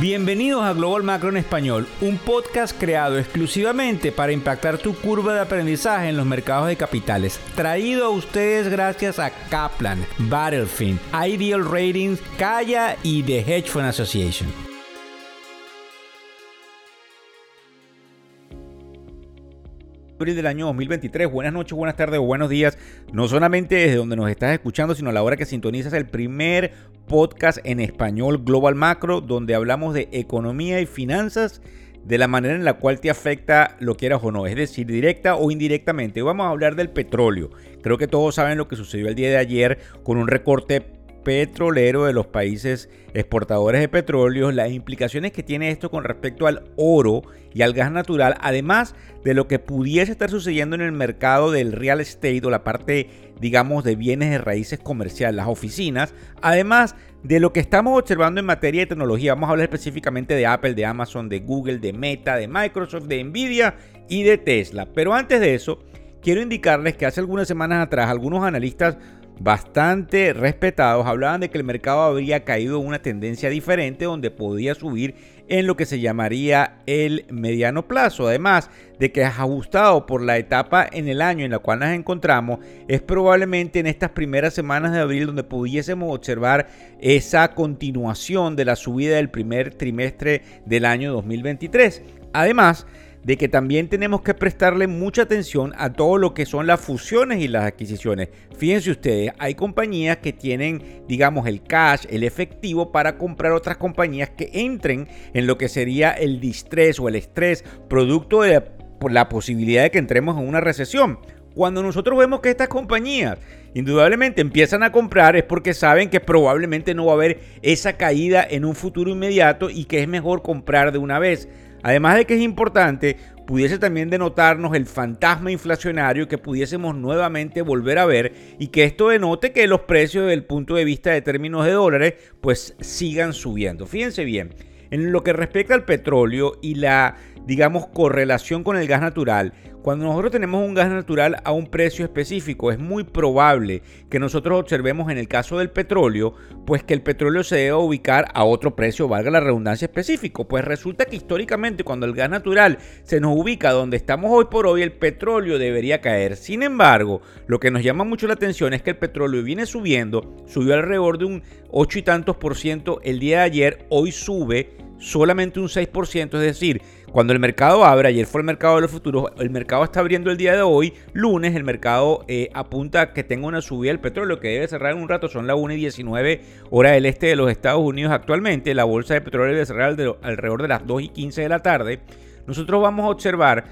Bienvenidos a Global Macro en Español, un podcast creado exclusivamente para impactar tu curva de aprendizaje en los mercados de capitales. Traído a ustedes gracias a Kaplan, Battlefield, Ideal Ratings, Kaya y The Hedge Fund Association. Abril del año 2023. Buenas noches, buenas tardes o buenos días. No solamente desde donde nos estás escuchando, sino a la hora que sintonizas el primer podcast en español Global Macro, donde hablamos de economía y finanzas de la manera en la cual te afecta lo quieras o no, es decir, directa o indirectamente. Hoy vamos a hablar del petróleo. Creo que todos saben lo que sucedió el día de ayer con un recorte petrolero de los países exportadores de petróleo, las implicaciones que tiene esto con respecto al oro y al gas natural, además de lo que pudiese estar sucediendo en el mercado del real estate o la parte, digamos, de bienes de raíces comerciales, las oficinas, además de lo que estamos observando en materia de tecnología. Vamos a hablar específicamente de Apple, de Amazon, de Google, de Meta, de Microsoft, de Nvidia y de Tesla. Pero antes de eso, quiero indicarles que hace algunas semanas atrás algunos analistas bastante respetados hablaban de que el mercado habría caído en una tendencia diferente donde podía subir en lo que se llamaría el mediano plazo. Además de que es ajustado por la etapa en el año en la cual nos encontramos, es probablemente en estas primeras semanas de abril donde pudiésemos observar esa continuación de la subida del primer trimestre del año 2023. Además, de que también tenemos que prestarle mucha atención a todo lo que son las fusiones y las adquisiciones. Fíjense ustedes, hay compañías que tienen, digamos, el cash, el efectivo para comprar otras compañías que entren en lo que sería el distrés o el estrés producto de la posibilidad de que entremos en una recesión. Cuando nosotros vemos que estas compañías indudablemente empiezan a comprar es porque saben que probablemente no va a haber esa caída en un futuro inmediato y que es mejor comprar de una vez. Además de que es importante, pudiese también denotarnos el fantasma inflacionario que pudiésemos nuevamente volver a ver y que esto denote que los precios desde el punto de vista de términos de dólares pues sigan subiendo. Fíjense bien, en lo que respecta al petróleo y la digamos correlación con el gas natural, cuando nosotros tenemos un gas natural a un precio específico, es muy probable que nosotros observemos en el caso del petróleo, pues que el petróleo se deba ubicar a otro precio, valga la redundancia específico. Pues resulta que históricamente cuando el gas natural se nos ubica donde estamos hoy por hoy, el petróleo debería caer. Sin embargo, lo que nos llama mucho la atención es que el petróleo viene subiendo, subió alrededor de un 8 y tantos por ciento el día de ayer, hoy sube solamente un 6%, es decir, cuando el mercado abre, ayer fue el mercado de los futuros, el mercado está abriendo el día de hoy, lunes, el mercado eh, apunta a que tenga una subida del petróleo que debe cerrar en un rato, son las 1 y 19 hora del este de los Estados Unidos actualmente, la bolsa de petróleo debe cerrar alrededor de las 2 y 15 de la tarde. Nosotros vamos a observar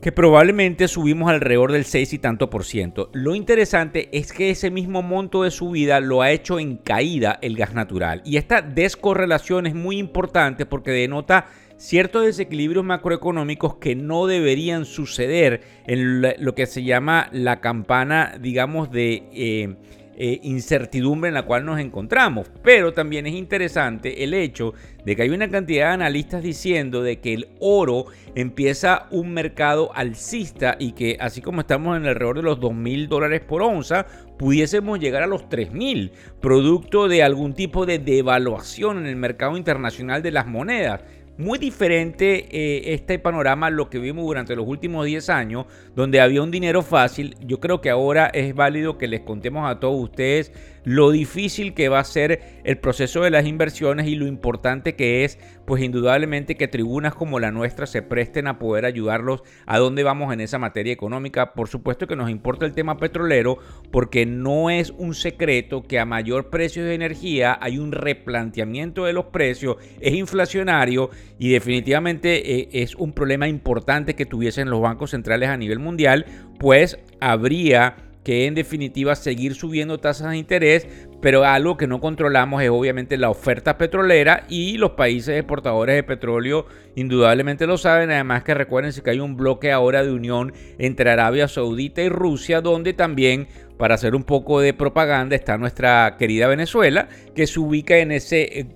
que probablemente subimos alrededor del 6 y tanto por ciento. Lo interesante es que ese mismo monto de subida lo ha hecho en caída el gas natural. Y esta descorrelación es muy importante porque denota ciertos desequilibrios macroeconómicos que no deberían suceder en lo que se llama la campana, digamos, de... Eh, eh, incertidumbre en la cual nos encontramos. Pero también es interesante el hecho de que hay una cantidad de analistas diciendo de que el oro empieza un mercado alcista y que así como estamos en alrededor de los 2 mil dólares por onza, pudiésemos llegar a los 3 mil, producto de algún tipo de devaluación en el mercado internacional de las monedas. Muy diferente eh, este panorama a lo que vimos durante los últimos 10 años, donde había un dinero fácil. Yo creo que ahora es válido que les contemos a todos ustedes lo difícil que va a ser el proceso de las inversiones y lo importante que es, pues indudablemente que tribunas como la nuestra se presten a poder ayudarlos a dónde vamos en esa materia económica. Por supuesto que nos importa el tema petrolero porque no es un secreto que a mayor precio de energía hay un replanteamiento de los precios, es inflacionario y definitivamente eh, es un problema importante que tuviesen los bancos centrales a nivel mundial, pues habría que en definitiva seguir subiendo tasas de interés, pero algo que no controlamos es obviamente la oferta petrolera y los países exportadores de petróleo indudablemente lo saben, además que recuérdense que hay un bloque ahora de unión entre Arabia Saudita y Rusia, donde también para hacer un poco de propaganda está nuestra querida Venezuela, que se ubica en ese eh,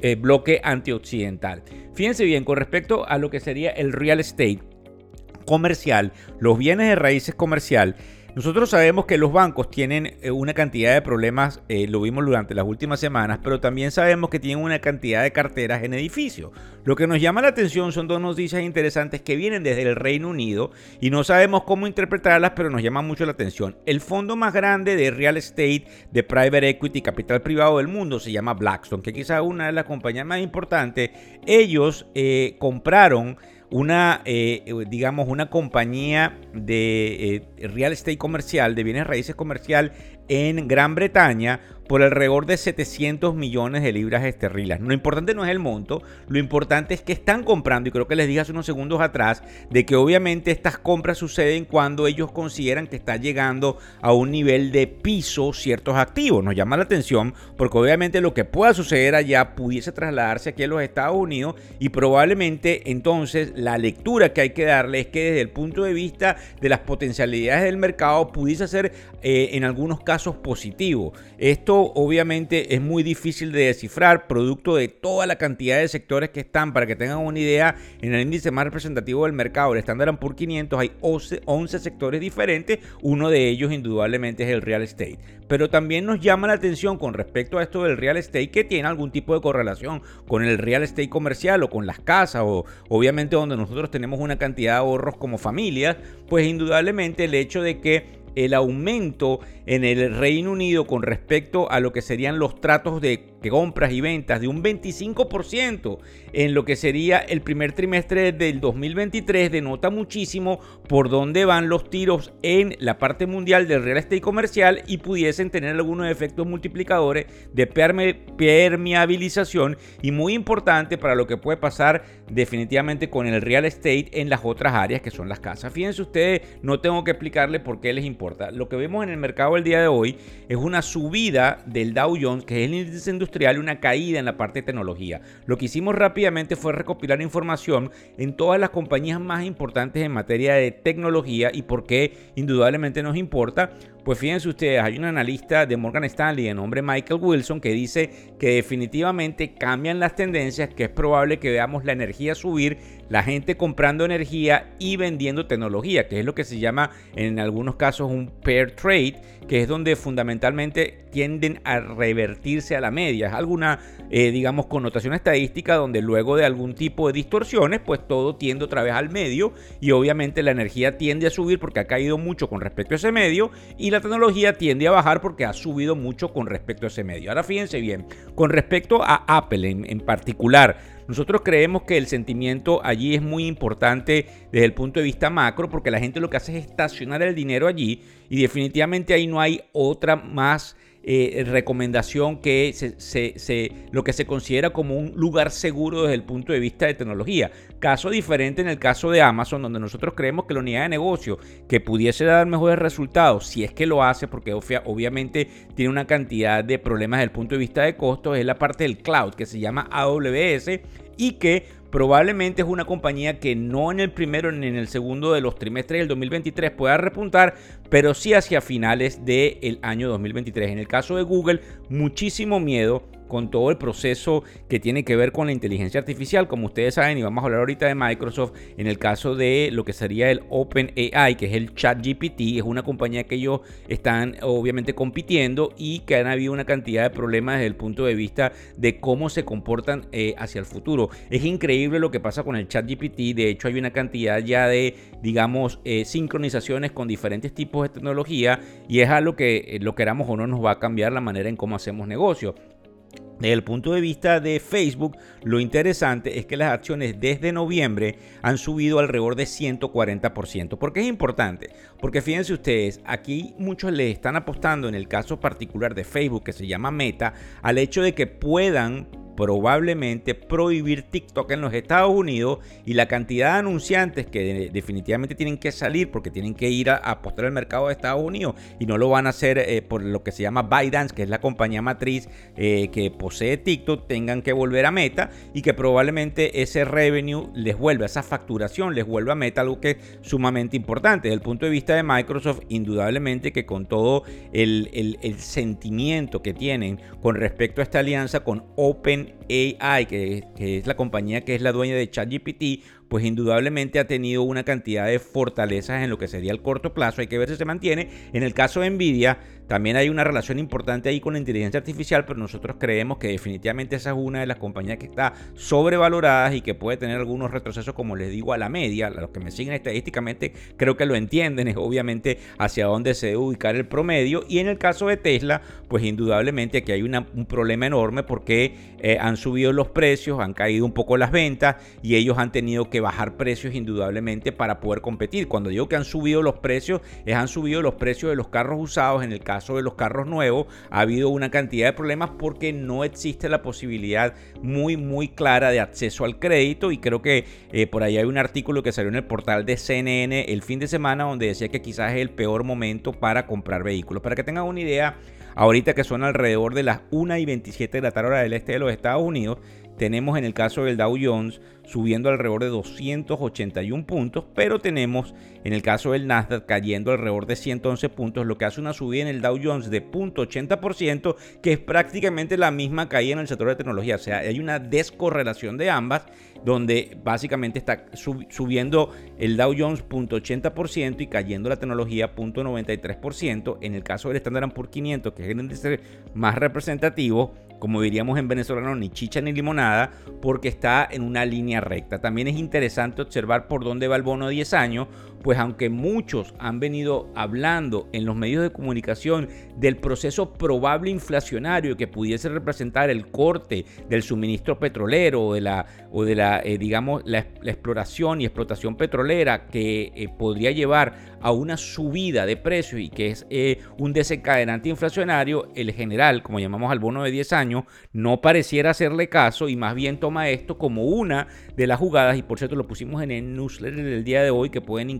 eh, bloque antioccidental. Fíjense bien, con respecto a lo que sería el real estate comercial, los bienes de raíces comercial, Nosotros sabemos que los bancos tienen eh, una cantidad de problemas, eh, lo vimos durante las últimas semanas, pero también sabemos que tienen una cantidad de carteras en edificios. Lo que nos llama la atención son dos noticias interesantes que vienen desde el Reino Unido y no sabemos cómo interpretarlas, pero nos llama mucho la atención. El fondo más grande de real estate, de private equity, capital privado del mundo, se llama Blackstone, que quizás una de las compañías más importantes. Ellos eh, compraron una, eh, digamos, una compañía de eh, real estate comercial, de bienes raíces comercial en Gran Bretaña por alrededor de 700 millones de libras esterlinas. Lo importante no es el monto, lo importante es que están comprando, y creo que les dije hace unos segundos atrás, de que obviamente estas compras suceden cuando ellos consideran que está llegando a un nivel de piso ciertos activos. Nos llama la atención porque obviamente lo que pueda suceder allá pudiese trasladarse aquí a los Estados Unidos y probablemente entonces la lectura que hay que darle es que desde el punto de vista de las potencialidades del mercado pudiese ser eh, en algunos casos positivo. Esto obviamente es muy difícil de descifrar, producto de toda la cantidad de sectores que están. Para que tengan una idea, en el índice más representativo del mercado, el Standard Poor's 500, hay 11, sectores diferentes. Uno de ellos indudablemente es el real estate. Pero también nos llama la atención con respecto a esto del real estate que tiene algún tipo de correlación con el real estate comercial o con las casas o obviamente donde nosotros tenemos una cantidad de ahorros como familias, pues indudablemente el hecho de que el aumento en el Reino Unido con respecto a lo que serían los tratos de compras y ventas de un 25% en lo que sería el primer trimestre del 2023 denota muchísimo por dónde van los tiros en la parte mundial del real estate comercial y pudiesen tener algunos efectos multiplicadores de permeabilización y muy importante para lo que puede pasar definitivamente con el real estate en las otras áreas que son las casas. Fíjense ustedes, no tengo que explicarles por qué les importa. Lo que vemos en el mercado el día de hoy es una subida del Dow Jones, que es el índice industrial, y una caída en la parte de tecnología. Lo que hicimos rápidamente fue recopilar información en todas las compañías más importantes en materia de tecnología y por qué indudablemente nos importa pues fíjense ustedes, hay un analista de Morgan Stanley de nombre Michael Wilson que dice que definitivamente cambian las tendencias, que es probable que veamos la energía subir, la gente comprando energía y vendiendo tecnología, que es lo que se llama en algunos casos un pair trade, que es donde fundamentalmente tienden a revertirse a la media. Es alguna, eh, digamos, connotación estadística donde luego de algún tipo de distorsiones, pues todo tiende otra vez al medio y obviamente la energía tiende a subir porque ha caído mucho con respecto a ese medio y la tecnología tiende a bajar porque ha subido mucho con respecto a ese medio. Ahora fíjense bien, con respecto a Apple en, particular, nosotros creemos que el sentimiento allí es muy importante desde el punto de vista macro porque la gente lo que hace es estacionar el dinero allí y definitivamente ahí no hay otra más eh, recomendación que lo que se considera como un lugar seguro desde el punto de vista de tecnología. Caso diferente en el caso de Amazon, donde nosotros creemos que la unidad de negocio que pudiese dar mejores resultados, si es que lo hace, porque obviamente tiene una cantidad de problemas desde el punto de vista de costos, es la parte del cloud que se llama AWS y que probablemente es una compañía que no en el primero ni en el segundo de los trimestres del 2023 pueda repuntar, pero sí hacia finales del año 2023. En el caso de Google, muchísimo miedo con todo el proceso que tiene que ver con la inteligencia artificial, como ustedes saben, y vamos a hablar ahorita de Microsoft, en el caso de lo que sería el OpenAI, que es el ChatGPT, es una compañía que ellos están obviamente compitiendo y que han habido una cantidad de problemas desde el punto de vista de cómo se comportan eh, hacia el futuro. Es increíble lo que pasa con el ChatGPT, de hecho hay una cantidad ya de, digamos, eh, sincronizaciones con diferentes tipos de tecnología y es algo que eh, lo queramos o no nos va a cambiar la manera en cómo hacemos negocio. Desde el punto de vista de Facebook, lo interesante es que las acciones desde noviembre han subido alrededor de 140%. ¿Por qué es importante? Porque fíjense ustedes, aquí muchos le están apostando en el caso particular de Facebook, que se llama Meta, al hecho de que puedan probablemente prohibir TikTok en los Estados Unidos y la cantidad de anunciantes que definitivamente tienen que salir porque tienen que ir a apostar al mercado de Estados Unidos y no lo van a hacer eh, por lo que se llama ByteDance, que es la compañía matriz eh, que posee TikTok, tengan que volver a Meta y que probablemente ese revenue les vuelva, esa facturación les vuelva a Meta, algo que es sumamente importante. Desde el punto de vista de Microsoft, indudablemente que con todo el, el sentimiento que tienen con respecto a esta alianza con Open AI, que, es la compañía que es la dueña de ChatGPT, pues indudablemente ha tenido una cantidad de fortalezas en lo que sería el corto plazo. Hay que ver si se mantiene. En el caso de Nvidia, también hay una relación importante ahí con la inteligencia artificial, pero nosotros creemos que definitivamente esa es una de las compañías que está sobrevalorada y que puede tener algunos retrocesos, como les digo, a la media. Los que me siguen estadísticamente creo que lo entienden, es obviamente hacia dónde se debe ubicar el promedio. Y en el caso de Tesla, pues indudablemente aquí hay un problema enorme porque eh, han subido los precios, han caído un poco las ventas y ellos han tenido que bajar precios indudablemente para poder competir. Cuando digo que han subido los precios, es han subido los precios de los carros usados en el caso de los carros nuevos ha habido una cantidad de problemas porque no existe la posibilidad muy muy clara de acceso al crédito y creo que eh, por ahí hay un artículo que salió en el portal de CNN el fin de semana donde decía que quizás es el peor momento para comprar vehículos. Para que tengan una idea, ahorita que son alrededor de las 1 y 27 de la tarde hora del este de los Estados Unidos, tenemos en el caso del Dow Jones subiendo alrededor de 281 puntos, pero tenemos en el caso del Nasdaq cayendo alrededor de 111 puntos, lo que hace una subida en el Dow Jones de 0.80%, que es prácticamente la misma caída en el sector de tecnología. O sea, hay una descorrelación de ambas, donde básicamente está subiendo el Dow Jones 0.80% y cayendo la tecnología 0.93%. En el caso del Standard Poor's 500, que es el índice más representativo, como diríamos en venezolano, ni chicha ni limonada, porque está en una línea recta. También es interesante observar por dónde va el bono de 10 años, pues aunque muchos han venido hablando en los medios de comunicación del proceso probable inflacionario que pudiese representar el corte del suministro petrolero o de la, o de la eh, digamos, la, exploración y explotación petrolera que eh, podría llevar a una subida de precios y que es eh, un desencadenante inflacionario, el general, como llamamos al bono de 10 años, no pareciera hacerle caso y más bien toma esto como una de las jugadas y por cierto lo pusimos en el newsletter del día de hoy que pueden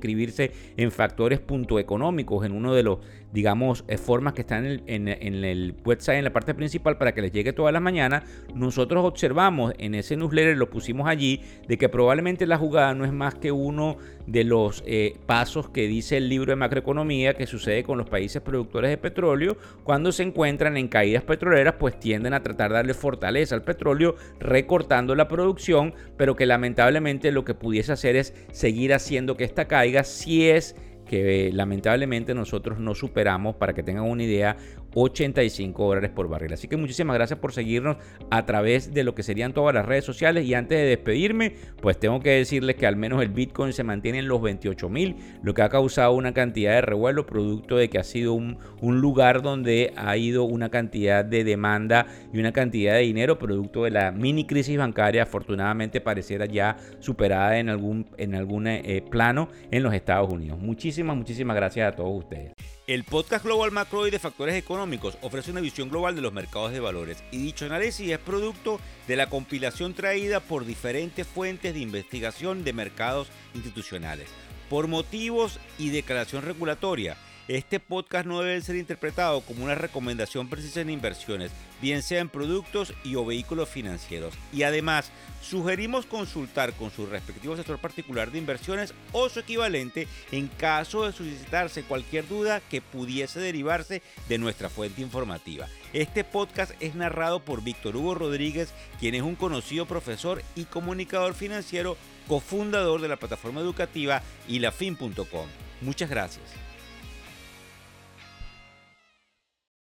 en factores punto económicos, en uno de los, digamos, eh, formas que están en el, website, en la parte principal, para que les llegue todas las mañanas. Nosotros observamos en ese newsletter, lo pusimos allí, de que probablemente la jugada no es más que uno de los eh, pasos que dice el libro de macroeconomía que sucede con los países productores de petróleo cuando se encuentran en caídas petroleras pues tienden a tratar de darle fortaleza al petróleo recortando la producción pero que lamentablemente lo que pudiese hacer es seguir haciendo que esta caiga si es que lamentablemente nosotros no superamos, para que tengan una idea, 85 dólares por barril. Así que muchísimas gracias por seguirnos a través de lo que serían todas las redes sociales. Y antes de despedirme, pues tengo que decirles que al menos el Bitcoin se mantiene en los 28 mil, lo que ha causado una cantidad de revuelo, producto de que ha sido un, lugar donde ha ido una cantidad de demanda y una cantidad de dinero, producto de la mini crisis bancaria, afortunadamente pareciera ya superada en algún, en algún eh, plano en los Estados Unidos. Muchísimas, muchísimas gracias a todos ustedes. El podcast Global Macro y de Factores Económicos ofrece una visión global de los mercados de valores y dicho análisis es producto de la compilación traída por diferentes fuentes de investigación de mercados institucionales. Por motivos y declaración regulatoria, este podcast no debe ser interpretado como una recomendación precisa en inversiones, bien sea en productos y o vehículos financieros. Y además, sugerimos consultar con su respectivo sector particular de inversiones o su equivalente en caso de suscitarse cualquier duda que pudiese derivarse de nuestra fuente informativa. Este podcast es narrado por Víctor Hugo Rodríguez, quien es un conocido profesor y comunicador financiero, cofundador de la plataforma educativa ilafin.com. Muchas gracias.